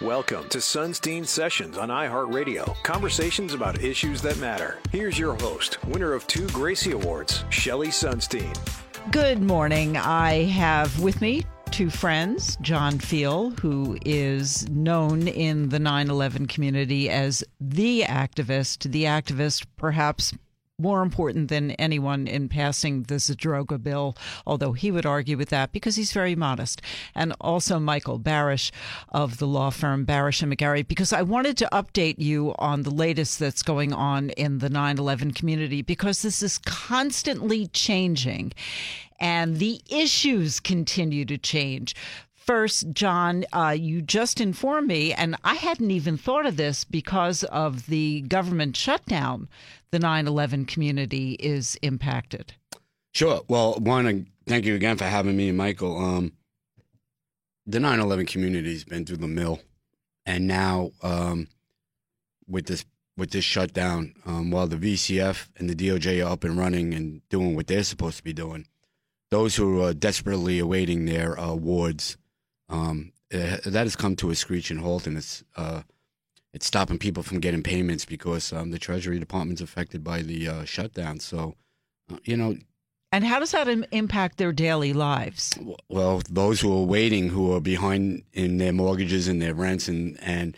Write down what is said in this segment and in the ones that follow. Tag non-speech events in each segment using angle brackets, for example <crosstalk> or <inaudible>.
Welcome to Sonstein Sessions on iHeartRadio. Conversations about issues that matter. Here's your host, winner of two Gracie Awards, Shelli Sonstein. Good morning. I have with me two friends, John Feal, who is known in the 9 11 community as the activist, the activist perhaps more important than anyone in passing the Zadroga bill, although he would argue with that because he's very modest. And also Michael Barasch of the law firm Barasch and McGarry, because I wanted to update you on the latest that's going on in the 9 11 community because this is constantly changing and the issues continue to change. First, John, uh, you just informed me, and I hadn't even thought of this because of the government shutdown. The 9 11 community is impacted. Sure. Well, one, thank you again for having me, Michael. Um, the 9 11 community has been through the mill. And now, um, with this with this shutdown, um, while the VCF and the DOJ are up and running and doing what they're supposed to be doing, those who are desperately awaiting their awards, um, that has come to a screeching halt, and it's uh, it's stopping people from getting payments because um, the Treasury Department's affected by the uh, shutdown. So, uh, you know. And how does that Im- impact their daily lives? Well, those who are waiting, who are behind in their mortgages and their rents, and and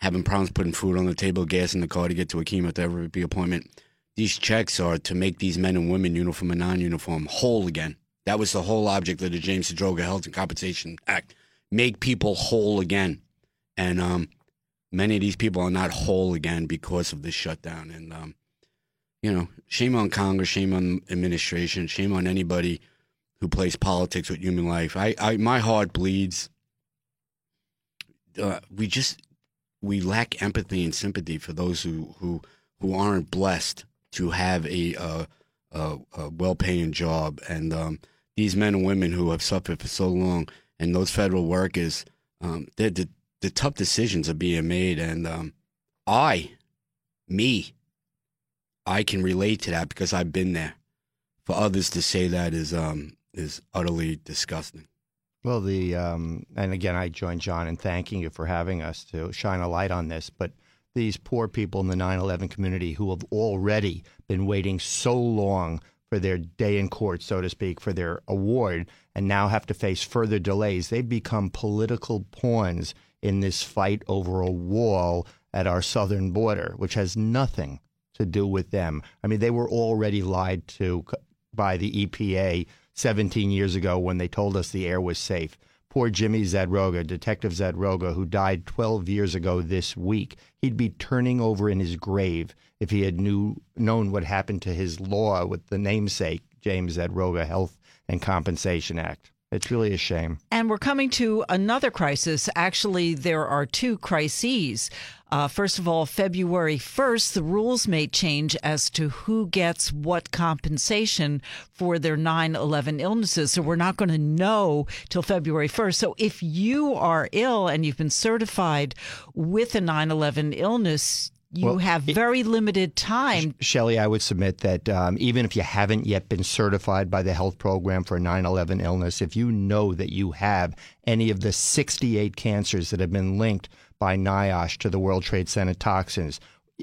having problems putting food on the table, gas in the car to get to a chemotherapy appointment. These checks are to make these men and women, uniform and non-uniform, whole again. That was the whole object of the James Zadroga Health and Compensation Act: make people whole again. And um, many of these people are not whole again because of this shutdown. And um, you know, shame on Congress, shame on administration, shame on anybody who plays politics with human life. I, I my heart bleeds. Uh, we just we lack empathy and sympathy for those who who who aren't blessed to have a, uh, a, a well-paying job and um, these men and women who have suffered for so long, and those federal workers, um, the, the tough decisions are being made. And um, I, me, I can relate to that because I've been there. For others to say that is um, is utterly disgusting. Well, the um, and again, I join John in thanking you for having us to shine a light on this. But these poor people in the 9/11 community who have already been waiting so long for their day in court, so to speak, for their award, and now have to face further delays. They've become political pawns in this fight over a wall at our southern border, which has nothing to do with them. I mean, they were already lied to by the EPA 17 years ago when they told us the air was safe. Poor Jimmy Zadroga, Detective Zadroga, who died 12 years ago this week, he'd be turning over in his grave if he had knew known what happened to his law with the namesake James Zadroga Health and Compensation Act. It's really a shame. And we're coming to another crisis. Actually, there are two crises. Uh, first of all, February 1st, the rules may change as to who gets what compensation for their 9 11 illnesses. So we're not going to know till February 1st. So if you are ill and you've been certified with a 9 11 illness, you well, have very it, limited time. Shelli, I would submit that um, even if you haven't yet been certified by the health program for 9 11 illness, if you know that you have any of the 68 cancers that have been linked by NIOSH to the World Trade Center toxins,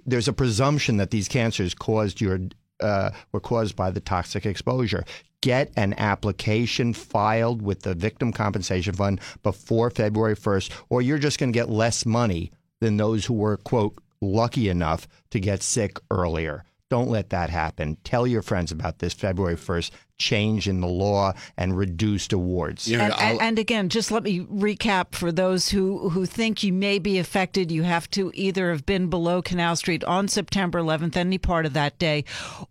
there's a presumption that these cancers caused your uh, were caused by the toxic exposure. Get an application filed with the Victim Compensation Fund before February 1st, or you're just going to get less money than those who were, quote, lucky enough to get sick earlier. Don't let that happen. Tell your friends about this February 1st. Change in the law and reduced awards. You know, And, and, and again, just let me recap for those who, who think you may be affected. You have to either have been below Canal Street on September 11th, any part of that day,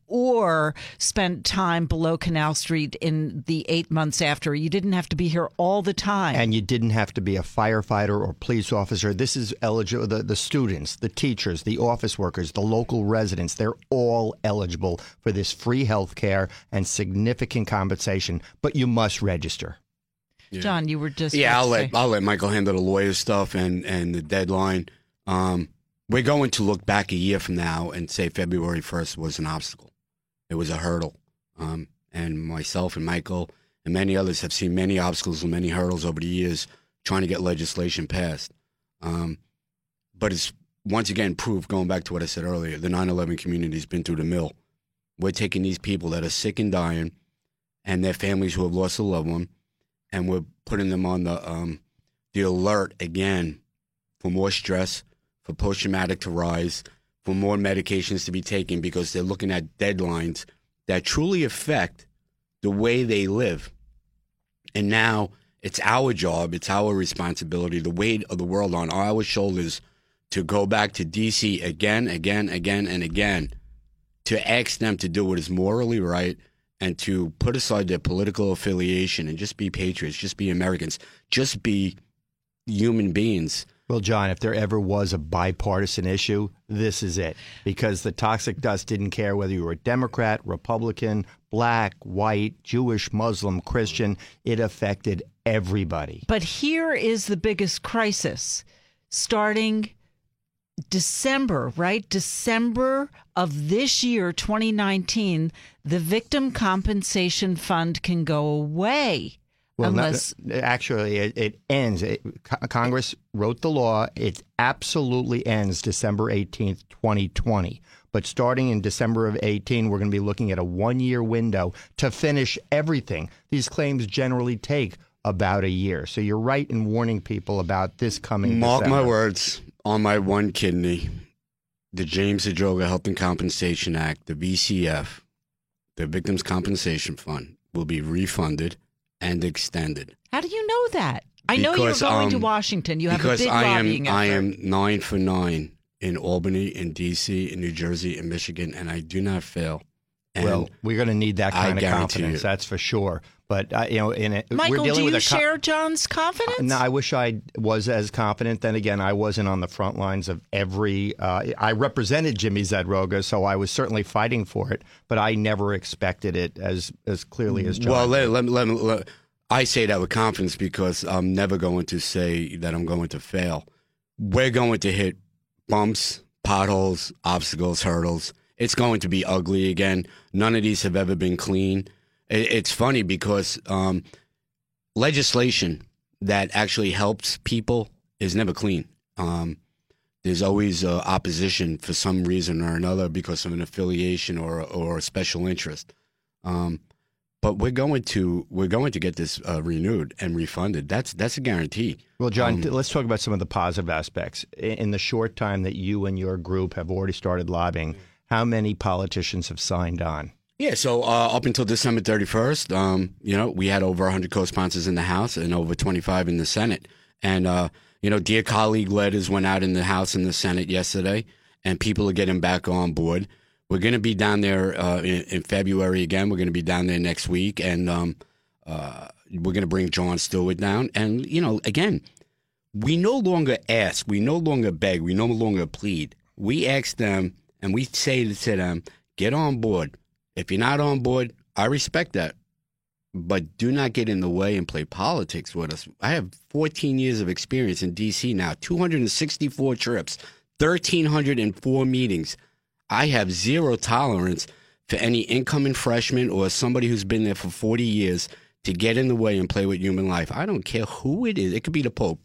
or spent time below Canal Street in the eight months after. You didn't have to be here all the time. and you didn't have to be a firefighter or police officer. This is eligible. The, the students, the teachers, the office workers, the local residents, they're all eligible for this free health care and significant compensation, but you must register. John, you were just yeah, I'll let say- I'll let Michael handle the lawyer stuff and and the deadline. Um, we're going to look back a year from now and say February first was an obstacle. It was a hurdle. Um, and myself and Michael and many others have seen many obstacles and many hurdles over the years trying to get legislation passed. Um, but it's once again proof, going back to what I said earlier, the 9 11 community's been through the mill. We're taking these people that are sick and dying and their families who have lost a loved one, and we're putting them on the, um, the alert again for more stress, for post traumatic to rise, for more medications to be taken because they're looking at deadlines that truly affect the way they live. And now it's our job, it's our responsibility, the weight of the world on our shoulders to go back to DC again, again, again, and again to ask them to do what is morally right and to put aside their political affiliation and just be patriots, just be Americans, just be human beings. Well, John, if there ever was a bipartisan issue, this is it. Because the toxic dust didn't care whether you were a Democrat, Republican, black, white, Jewish, Muslim, Christian. It affected everybody. But here is the biggest crisis starting December, right? December of this year, 2019, the Victim Compensation Fund can go away. Well, no- unless actually, it, it ends. It, Congress wrote the law. It absolutely ends December 18th, 2020. But starting in December of 18, we're going to be looking at a one year window to finish everything. These claims generally take about a year. So you're right in warning people about this coming. Mark my words on my one kidney, the James Zadroga Health and Compensation Act, the VCF, the Victims Compensation Fund, will be refunded and extended. how do you know that? I know you're Because, going to um, Washington. You have a big I am lobbying effort. I am nine for nine in Albany, in DC, in New Jersey, in Michigan, and I do not fail. And Well, we're going to need that I kind of confidence. you. That's for sure. But uh, you know, in it, we're Michael, dealing do with you a co- share John's confidence? No, I wish I was as confident. Then again, I wasn't on the front lines of every. Uh, I represented Jimmy Zadroga, so I was certainly fighting for it. But I never expected it as as clearly as John. Well, let, let, me- let, me- let- I say that with confidence because I'm never going to say that I'm going to fail. We're going to hit bumps, potholes, obstacles, hurdles. It's going to be ugly again. None of these have ever been clean. It, it's funny because um, legislation that actually helps people is never clean. Um, there's always uh, opposition for some reason or another because of an affiliation or or a special interest. Um, but we're going to we're going to get this uh, renewed and refunded. That's that's a guarantee. Well, John, Um, let's talk about some of the positive aspects. In the short time that you and your group have already started lobbying, how many politicians have signed on? Yeah, so uh, up until December 31st, um, you know, we had over 100 co-sponsors in the House and over 25 in the Senate. And, uh, you know, dear colleague letters went out in the House and the Senate yesterday, and people are getting back on board. We're going to be down there uh, in, in February again. We're going to be down there next week, and um, uh, we're going to bring Jon Stewart down. And, you know, again, we no longer ask, we no longer beg, we no longer plead. We ask them and we say to them, get on board. If you're not on board, I respect that. But do not get in the way and play politics with us. I have 14 years of experience in DC now, 264 trips, 1,304 meetings. I have zero tolerance for any incoming freshman or somebody who's been there for 40 years to get in the way and play with human life. I don't care who it is. It could be the Pope.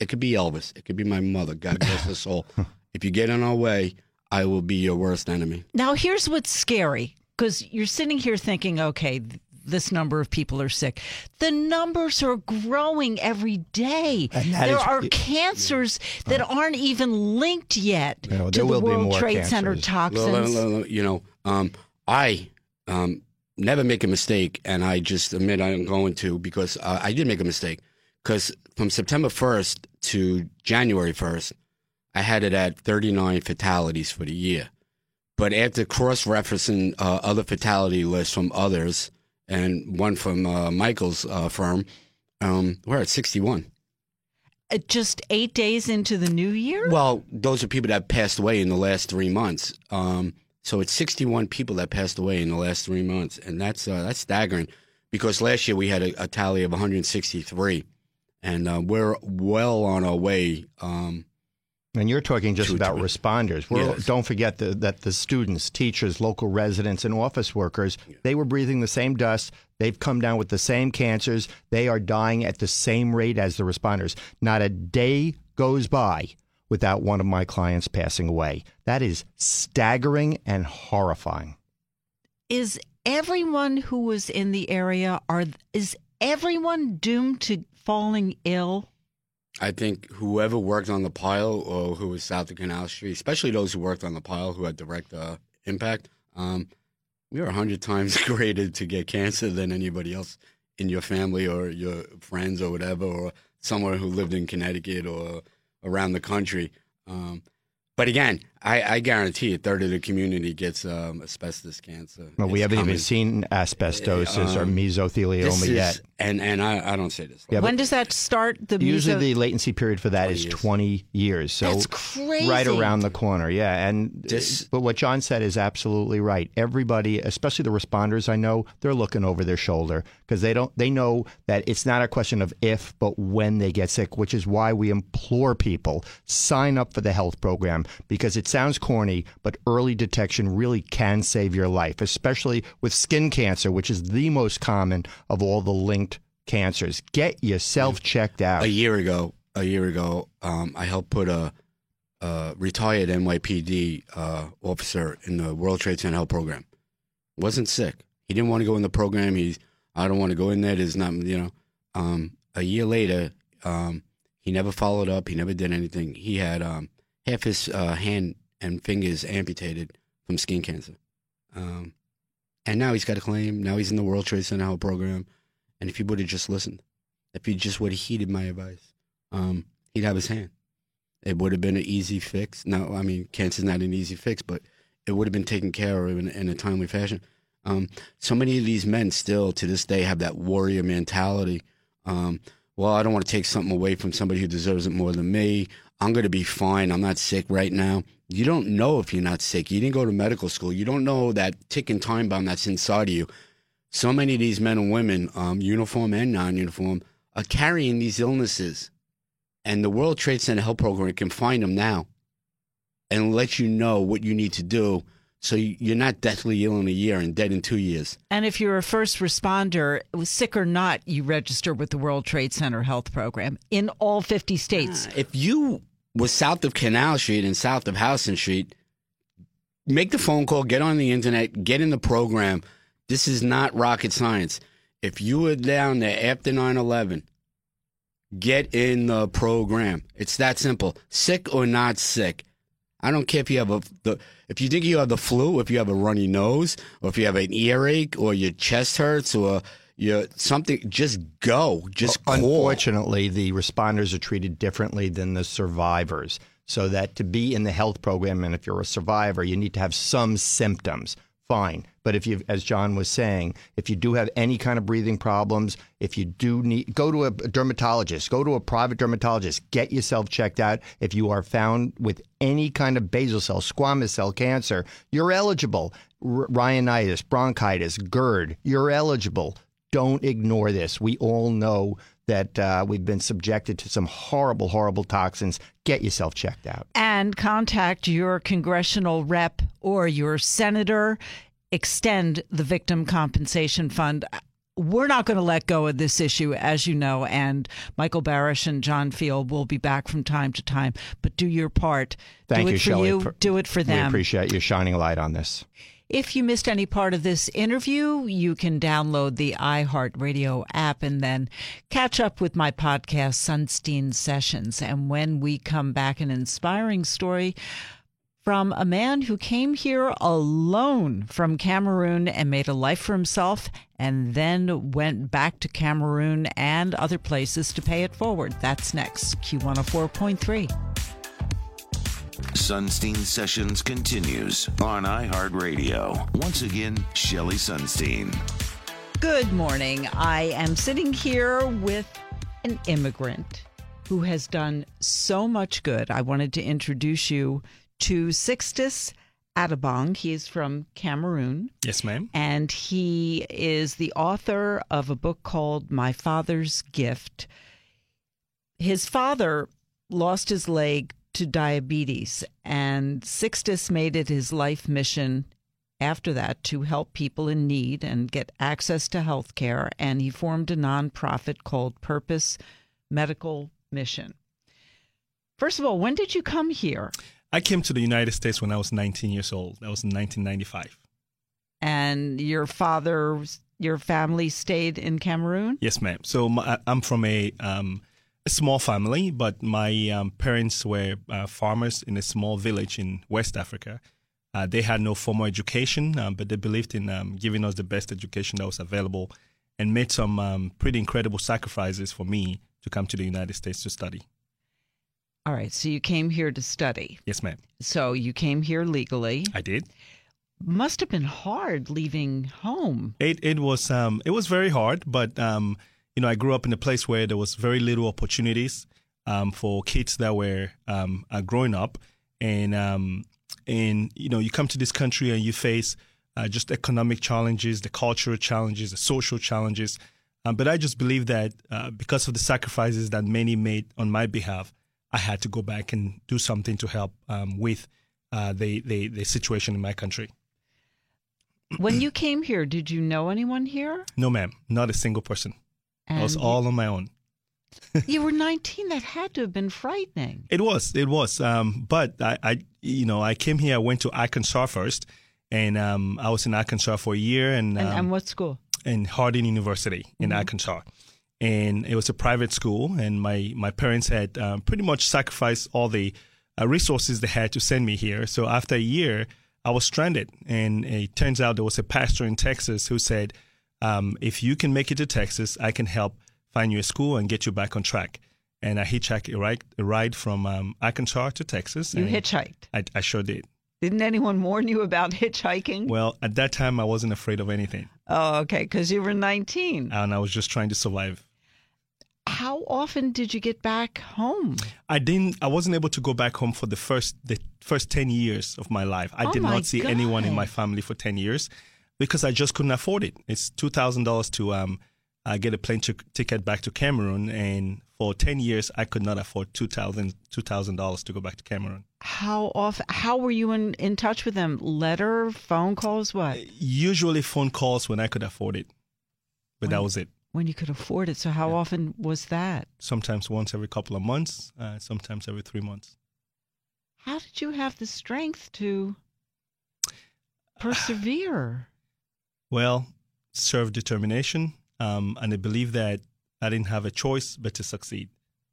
It could be Elvis. It could be my mother. God bless her soul. <laughs> If you get in our way, I will be your worst enemy. Now, here's what's scary because you're sitting here thinking, okay, this number of people are sick. The numbers are growing every day. There is- are cancers that aren't even linked yet No, to the will be World more Trade Center toxins. You know, um, I um, never make a mistake, and I just admit I'm going to because uh, I did make a mistake. Because from September 1st to January 1st, I had it at 39 fatalities for the year. But after cross referencing uh, other fatality lists from others and one from uh, Michael's uh, firm, um, we're at 61. Uh, Just eight days into the new year? Well, those are people that passed away in the last three months. Um, so it's 61 people that passed away in the last three months, and that's uh, that's staggering. Because last year we had a, a tally of 163, and uh, we're well on our way. Um, And you're talking just Two about to- responders. Yes. Don't forget the, that the students, teachers, local residents, and office workers, they were breathing the same dust. They've come down with the same cancers. They are dying at the same rate as the responders. Not a day goes by without one of my clients passing away. That is staggering and horrifying. Is everyone who was in the area are is everyone doomed to falling ill? I think whoever worked on the pile or who was south of Canal Street, especially those who worked on the pile who had direct uh, impact, um, we are a hundred <laughs> times <laughs> graded to get cancer than anybody else in your family or your friends or whatever, or someone who lived in Connecticut or around the country. Um, but again, I, I guarantee a third of the community gets um, asbestos cancer. Well, we It's haven't coming. even seen asbestosis or Um, This mesothelioma is- yet. And and I, I don't say this. Yeah, when does that start? The usually meso- the latency period for that 20 is years. 20 years. So That's crazy. right around the corner. Yeah, and This- but what John said is absolutely right. Everybody, especially the responders I know, they're looking over their shoulder because they don't they know that it's not a question of if but when they get sick, which is why we implore people sign up for the health program because it sounds corny, but early detection really can save your life, especially with skin cancer, which is the most common of all the linked cancers. Get yourself checked out. a year ago, a year ago, um, I helped put a, a retired NYPD uh, officer in the World Trade Center Health Program. Wasn't sick. He didn't want to go in the program. He's, I don't want to go in there. There's not, you know. Um, a year later, um, he never followed up. He never did anything. He had um, half his uh, hand and fingers amputated from skin cancer. Um, and now he's got a claim. Now he's in the World Trade Center Health Program. And if he would have just listened, if he just would have heeded my advice, um, he'd have his hand. It would have been an easy fix. No, I mean, cancer's not an easy fix, but it would have been taken care of in, in a timely fashion. Um, so many of these men still, to this day, have that warrior mentality. Um, well, I don't want to take something away from somebody who deserves it more than me. I'm going to be fine. I'm not sick right now. You don't know if you're not sick. You didn't go to medical school. You don't know that ticking time bomb that's inside of you so many of these men and women, um, uniform and non-uniform, are carrying these illnesses, and the World Trade Center Health Program can find them now, and let you know what you need to do, so you- you're not deathly ill in a year and dead in two years. And if you're a first responder, sick or not, you register with the World Trade Center Health Program in all 50 states. Ah, if you were south of Canal Street and south of Houston Street, make the phone call, get on the internet, get in the program. This is not rocket science. If you were down there after 9 11, get in the program. It's that simple. Sick or not sick. I don't care if you have a the if you think you have the flu, if you have a runny nose, or if you have an earache, or your chest hurts, or you something. Just go. Just uh, call. Unfortunately, the responders are treated differently than the survivors. So that to be in the health program, and if you're a survivor, you need to have some symptoms. Fine, but if you, as John was saying, if you do have any kind of breathing problems, if you do need, go to a dermatologist, go to a private dermatologist, get yourself checked out. If you are found with any kind of basal cell, squamous cell cancer, you're eligible. R- rhinitis, bronchitis, GERD, you're eligible don't ignore this. We all know that uh, we've been subjected to some horrible, horrible toxins. Get yourself checked out. And contact your congressional rep or your senator. Extend the Victim Compensation Fund. We're not going to let go of this issue, as you know, and Michael Barasch and John Feal will be back from time to time. But do your part. Thank do it you, for Shelli. you. do it for them. We appreciate you shining a light on this. If you missed any part of this interview, you can download the iHeartRadio app and then catch up with my podcast, Sonstein Sessions. And when we come back, an inspiring story from a man who came here alone from Cameroon and made a life for himself and then went back to Cameroon and other places to pay it forward. That's next. Q104.3. Sonstein Sessions continues on iHeartRadio. Once again, Shelli Sonstein. Good morning. I am sitting here with an immigrant who has done so much good. I wanted to introduce you to Sixtus Atabong. He is from Cameroon. Yes, ma'am. And he is the author of a book called My Father's Gift. His father lost his leg to diabetes, and Sixtus made it his life mission after that to help people in need and get access to health care. And he formed a nonprofit called Purpose Medical Mission. First of all, when did you come here? I came to the United States when I was 19 years old. That was in 1995. And your father, your family stayed in Cameroon? Yes, ma'am. So my, I'm from a, um, a small family, but my um, parents were uh, farmers in a small village in West Africa. Uh, they had no formal education, um, but they believed in um, giving us the best education that was available and made some um, pretty incredible sacrifices for me to come to the United States to study. All right. So you came here to study. Yes, ma'am. So you came here legally. I did. Must have been hard leaving home. It it was um it was very hard, but um you know I grew up in a place where there was very little opportunities um for kids that were um uh, growing up, and um and you know you come to this country and you face uh, just economic challenges, the cultural challenges, the social challenges. Um, but I just believe that uh, because of the sacrifices that many made on my behalf, I had to go back and do something to help um, with uh, the, the, the situation in my country. When you came here, did you know anyone here? No, ma'am, not a single person. And I was all on my own. <laughs> you were 19. That had to have been frightening. It was, it was. Um, but I, I, you know, I came here. I went to Arkansas first, and um, I was in Arkansas for a year, and And, um, and what school? in Harding University in Mm-hmm. Arkansas, and it was a private school. And my my parents had um, pretty much sacrificed all the uh, resources they had to send me here. So after a year, I was stranded, and it turns out there was a pastor in Texas who said, um, "If you can make it to Texas, I can help find you a school and get you back on track." And I hitchhiked a ride, a ride from um, Arkansas to Texas. You and hitchhiked. I, I sure did. Didn't anyone warn you about <laughs> hitchhiking? Well, at that time, I wasn't afraid of anything, oh, okay, because you were 19. and I was just trying to survive. How often did you get back home? I didn't. I wasn't able to go back home for the first the first ten years of my life. I Oh did not see anyone in my family for ten years because I just couldn't afford it. It's two thousand dollars to um, uh, get a plane t- ticket back to Cameroon, and for ten years I could not afford two thousand two thousand dollars to go back to Cameroon. How often? How were you in, in touch with them? Letter, phone calls, what? Usually phone calls when I could afford it, but that was it. When you could afford it. So how often was that? Sometimes once every couple of months, uh, sometimes every three months. How did you have the strength to persevere? Well, serve determination, um, and I believe that I didn't have a choice but to succeed.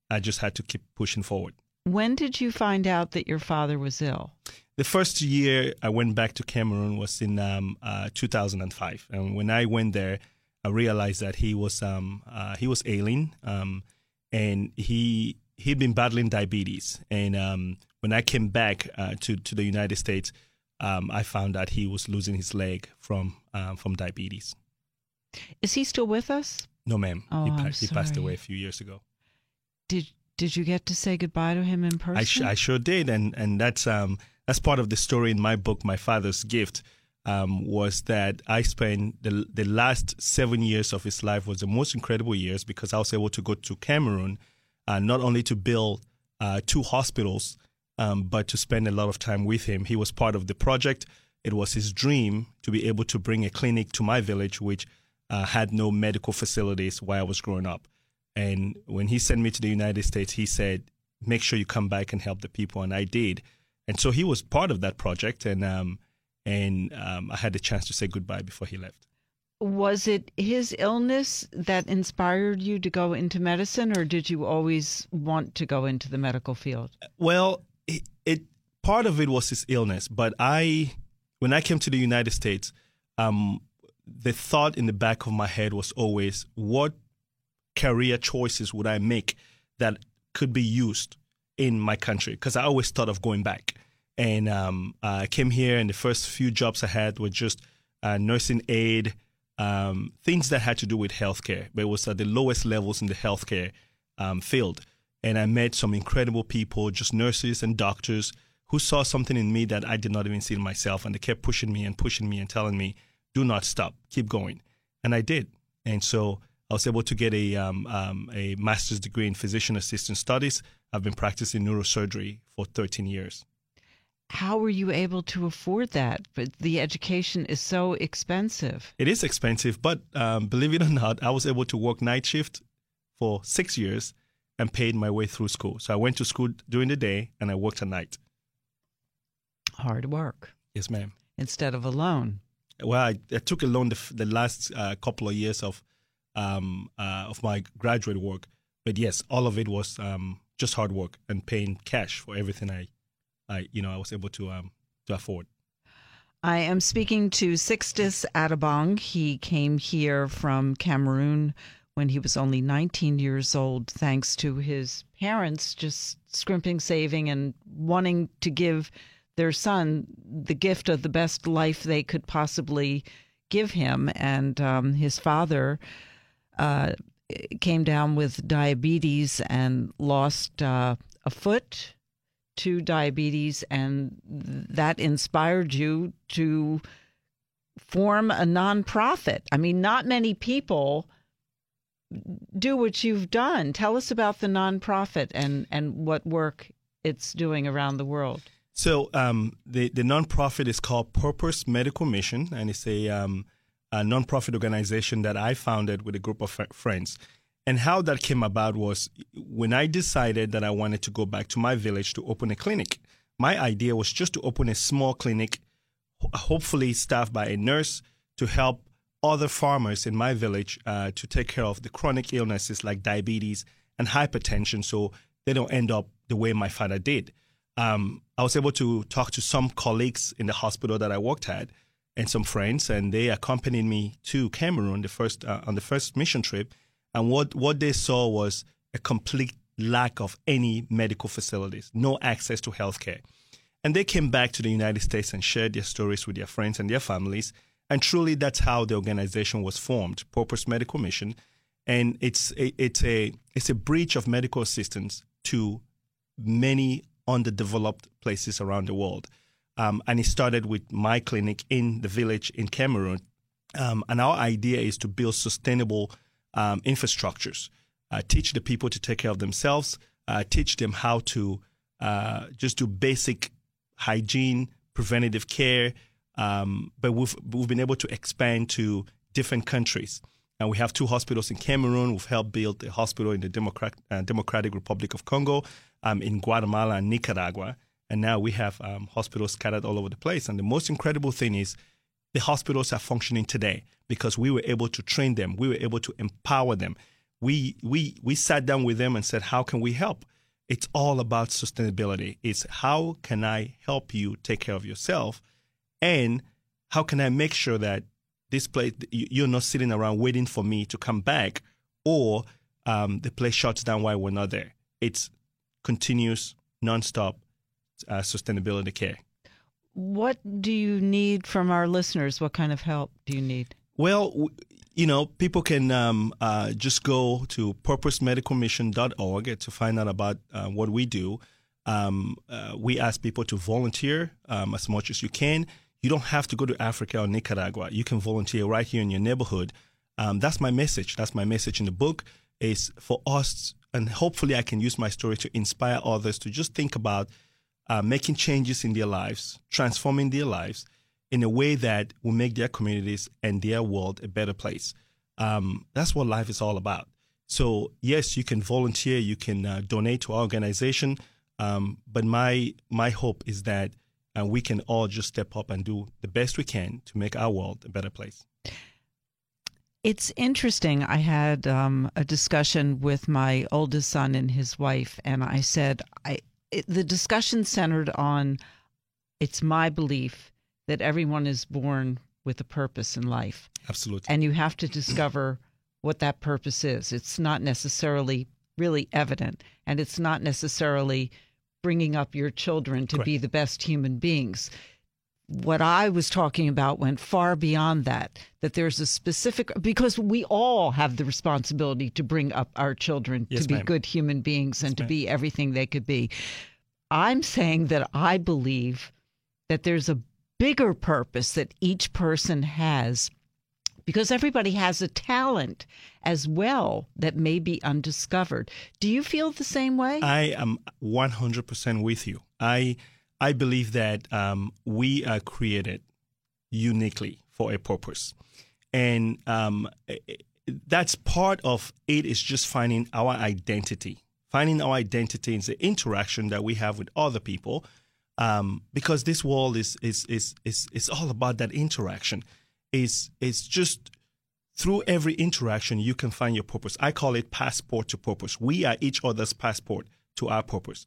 I just had to keep pushing forward. When did you find out that your father was ill? The first year I went back to Cameroon was in um, uh, 2005, and when I went there, I realized that he was um, uh, he was ailing, um, and he he'd been battling diabetes. And um, when I came back uh, to to the United States, um, I found that he was losing his leg from um, from diabetes. Is he still with us? No, ma'am. Oh, he, I'm he passed away a few years ago. Did Did you get to say goodbye to him in person? I, sh- I sure did, and and that's um that's part of the story in my book. My father's gift um, was that I spent the the last seven years of his life was the most incredible years because I was able to go to Cameroon, uh, not only to build uh, two hospitals, um, but to spend a lot of time with him. He was part of the project. It was his dream to be able to bring a clinic to my village, which uh, had no medical facilities while I was growing up. And when he sent me to the United States, he said, "Make sure you come back and help the people," and I did. And so he was part of that project, and um, and um, I had the chance to say goodbye before he left. Was it his illness that inspired you to go into medicine, or did you always want to go into the medical field? Well, it, it part of it was his illness, but I, when I came to the United States, um, the thought in the back of my head was always, what career choices would I make that could be used in my country? Because I always thought of going back. And um, I came here, and the first few jobs I had were just uh, nursing aid, um, things that had to do with healthcare, but it was at the lowest levels in the healthcare um, field. And I met some incredible people, just nurses and doctors, who saw something in me that I did not even see in myself. And they kept pushing me and pushing me and telling me, do not stop, keep going. And I did. And so I was able to get a, um, um, a master's degree in physician assistant studies. I've been practicing neurosurgery for 13 years. How were you able to afford that? But the education is so expensive. It is expensive, but um, believe it or not, I was able to work night shift for six years and paid my way through school. So I went to school during the day and I worked at night. Hard work. Yes, ma'am. Instead of a loan. Well, I, I took a loan the, the last uh, couple of years of um, uh, of my graduate work, but yes, all of it was um, just hard work and paying cash for everything I, I you know, I was able to um, to afford. I am speaking to Sixtus Atabong. He came here from Cameroon when he was only 19 years old, thanks to his parents just scrimping, saving, and wanting to give their son the gift of the best life they could possibly give him. And um, his father uh, came down with diabetes and lost uh, a foot to diabetes, and that inspired you to form a nonprofit. I mean, not many people do what you've done. Tell us about the nonprofit and, and what work it's doing around the world. So um, the the nonprofit is called Purpose Medical Mission, and it's a, um, a nonprofit organization that I founded with a group of friends. And how that came about was when I decided that I wanted to go back to my village to open a clinic. My idea was just to open a small clinic, hopefully staffed by a nurse, to help other farmers in my village uh, to take care of the chronic illnesses like diabetes and hypertension, so they don't end up the way my father did um, I was able to talk to some colleagues in the hospital that I worked at and some friends, and they accompanied me to Cameroon the first uh, on the first mission trip. And what what they saw was a complete lack of any medical facilities, no access to healthcare. And they came back to the United States and shared their stories with their friends and their families. And truly, that's how the organization was formed, Purpose Medical Mission. And it's a, it's a it's a breach of medical assistance to many underdeveloped places around the world. Um, and it started with my clinic in the village in Cameroon. Um, and our idea is to build sustainable um, infrastructures, uh, teach the people to take care of themselves, uh, teach them how to uh, just do basic hygiene, preventative care. Um, but we've, we've been able to expand to different countries. And we have two hospitals in Cameroon. We've helped build a hospital in the Democrat, uh, Democratic Republic of Congo um, in Guatemala and Nicaragua. And now we have um, hospitals scattered all over the place. And the most incredible thing is the hospitals are functioning today because we were able to train them, we were able to empower them. We, we, we sat down with them and said, How can we help? It's all about sustainability. It's how can I help you take care of yourself? And how can I make sure that this place, you're not sitting around waiting for me to come back or um, the place shuts down while we're not there? It's continuous, nonstop uh, sustainability care. What do you need from our listeners? What kind of help do you need? Well, you know, people can um, uh, just go to purposemedicalmission.org to find out about uh, what we do. Um, uh, we ask people to volunteer um, as much as you can. You don't have to go to Africa or Nicaragua. You can volunteer right here in your neighborhood. Um, that's my message. That's my message in the book is for us and hopefully I can use my story to inspire others to just think about uh, making changes in their lives, transforming their lives in a way that will make their communities and their world a better place. Um, that's what life is all about. So yes, you can volunteer, you can uh, donate to our organization, um, but my my hope is that uh, we can all just step up and do the best we can to make our world a better place. It's interesting. I had um, a discussion with my oldest son and his wife, and I said, I it, the discussion centered on it's my belief that everyone is born with a purpose in life. Absolutely. And you have to discover what that purpose is. It's not necessarily really evident, and it's not necessarily bringing up your children to Correct. be the best human beings. What I was talking about went far beyond that, that there's a specific, because we all have the responsibility to bring up our children Yes, to be ma'am. good human beings and to ma'am. be everything they could be. I'm saying that I believe that there's a bigger purpose that each person has because everybody has a talent as well that may be undiscovered. Do you feel the same way? I am 100% with you. I I believe that um, we are created uniquely for a purpose, and um, eh, eh, that's part of it. Is just finding our identity. Finding our identity is the interaction that we have with other people, um, because this world is is is is is all about that interaction. Is it's just through every interaction you can find your purpose. I call it passport to purpose. We are each other's passport to our purpose.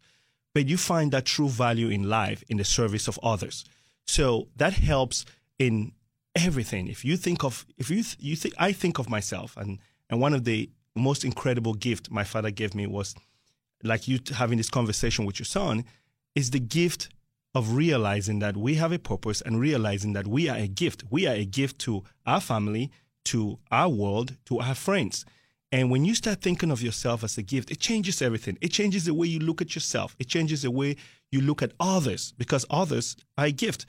But you find that true value in life in the service of others. So that helps in everything. If you think of if you th- you think I think of myself and and one of the most incredible gift my father gave me was like you having this conversation with your son is the gift of realizing that we have a purpose and realizing that we are a gift. We are a gift to our family, to our world, to our friends. And when you start thinking of yourself as a gift, it changes everything. It changes the way you look at yourself. It changes the way you look at others because others are a gift.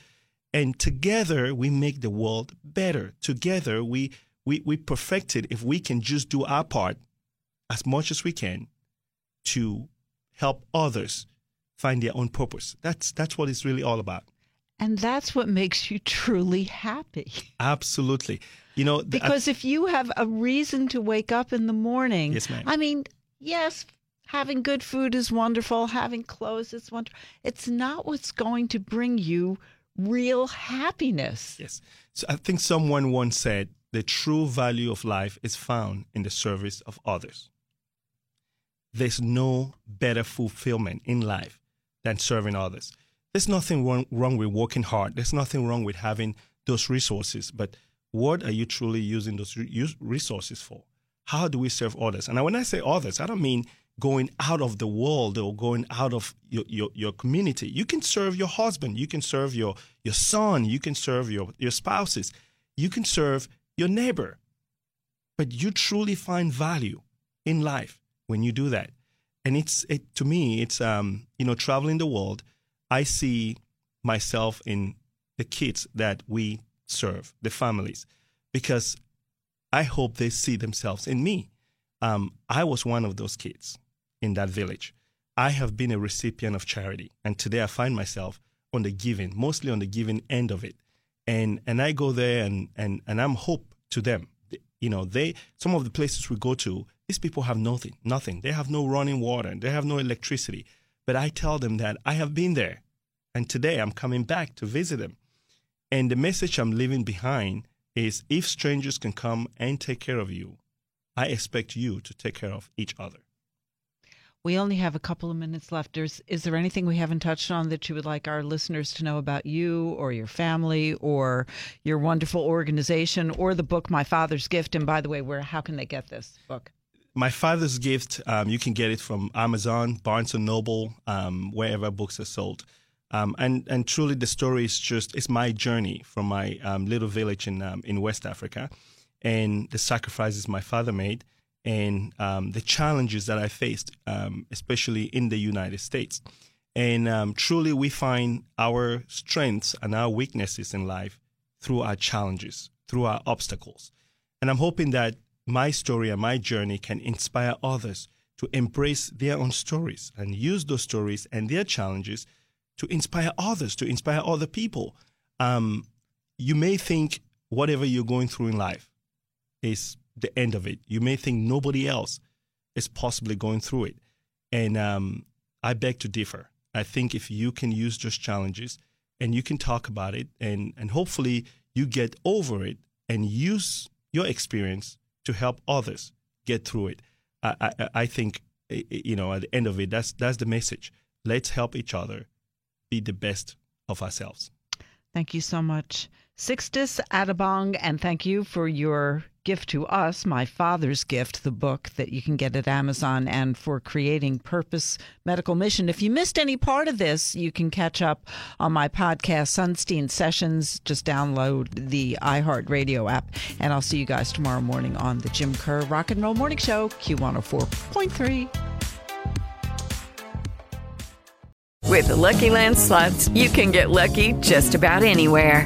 And together we make the world better. Together we we, we perfect it if we can just do our part as much as we can to help others find their own purpose. That's that's what it's really all about. and that's what makes you truly happy. Absolutely. You know, th- Because if you have a reason to wake up in the morning, Yes, ma'am. I mean, yes, having good food is wonderful, having clothes is wonderful. It's not what's going to bring you real happiness. Yes. So I think someone once said the true value of life is found in the service of others. There's no better fulfillment in life than serving others. There's nothing wrong, wrong with working hard. There's nothing wrong with having those resources. But what are you truly using those re- resources for? How do we serve others? And when I say others, I don't mean going out of the world or going out of your, your, your community. You can serve your husband. You can serve your, your son. You can serve your, your spouses. You can serve your neighbor. But you truly find value in life when you do that. And it's it, to me, it's um, you know, traveling the world, I see myself in the kids that we serve, the families, because I hope they see themselves in me. Um, I was one of those kids in that village. I have been a recipient of charity, and today I find myself on the giving, mostly on the giving end of it. And and I go there and and and I'm hope to them. You know, they some of the places we go to, these people have nothing, nothing. They have no running water, they have no electricity. But I tell them that I have been there, and today I'm coming back to visit them. And the message I'm leaving behind is if strangers can come and take care of you, I expect you to take care of each other. We only have a couple of minutes left. Is, is there anything we haven't touched on that you would like our listeners to know about you or your family or your wonderful organization or the book My Father's Gift? And by the way, where how can they get this book? My Father's Gift, um, you can get it from Amazon, Barnes and Noble, um, wherever books are sold. Um, and and truly, the story is just it's my journey from my um, little village in um, in West Africa, and the sacrifices my father made, and um, the challenges that I faced, especially in the United States. And truly, we find our strengths and our weaknesses in life through our challenges, through our obstacles. And I'm hoping that my story and my journey can inspire others to embrace their own stories and use those stories and their challenges to inspire others, to inspire other people. Um, you may think whatever you're going through in life is the end of it. You may think nobody else is possibly going through it. And um, I beg to differ. I think if you can use those challenges and you can talk about it, and, and hopefully you get over it and use your experience to help others get through it, I, I, I think, eh, eh, you know, at the end of it, that's, that's the message Let's help each other be the best of ourselves. Thank you so much. Sixtus Atabong, and thank you for your gift to us, my father's gift, the book that you can get at Amazon, and for creating Purpose Medical Mission. If you missed any part of this, you can catch up on my podcast, Sonstein Sessions. Just download the iHeartRadio app, and I'll see you guys tomorrow morning on the Jim Kerr Rock and Roll Morning Show, Q104.3. With the Lucky Land slots, you can get lucky just about anywhere.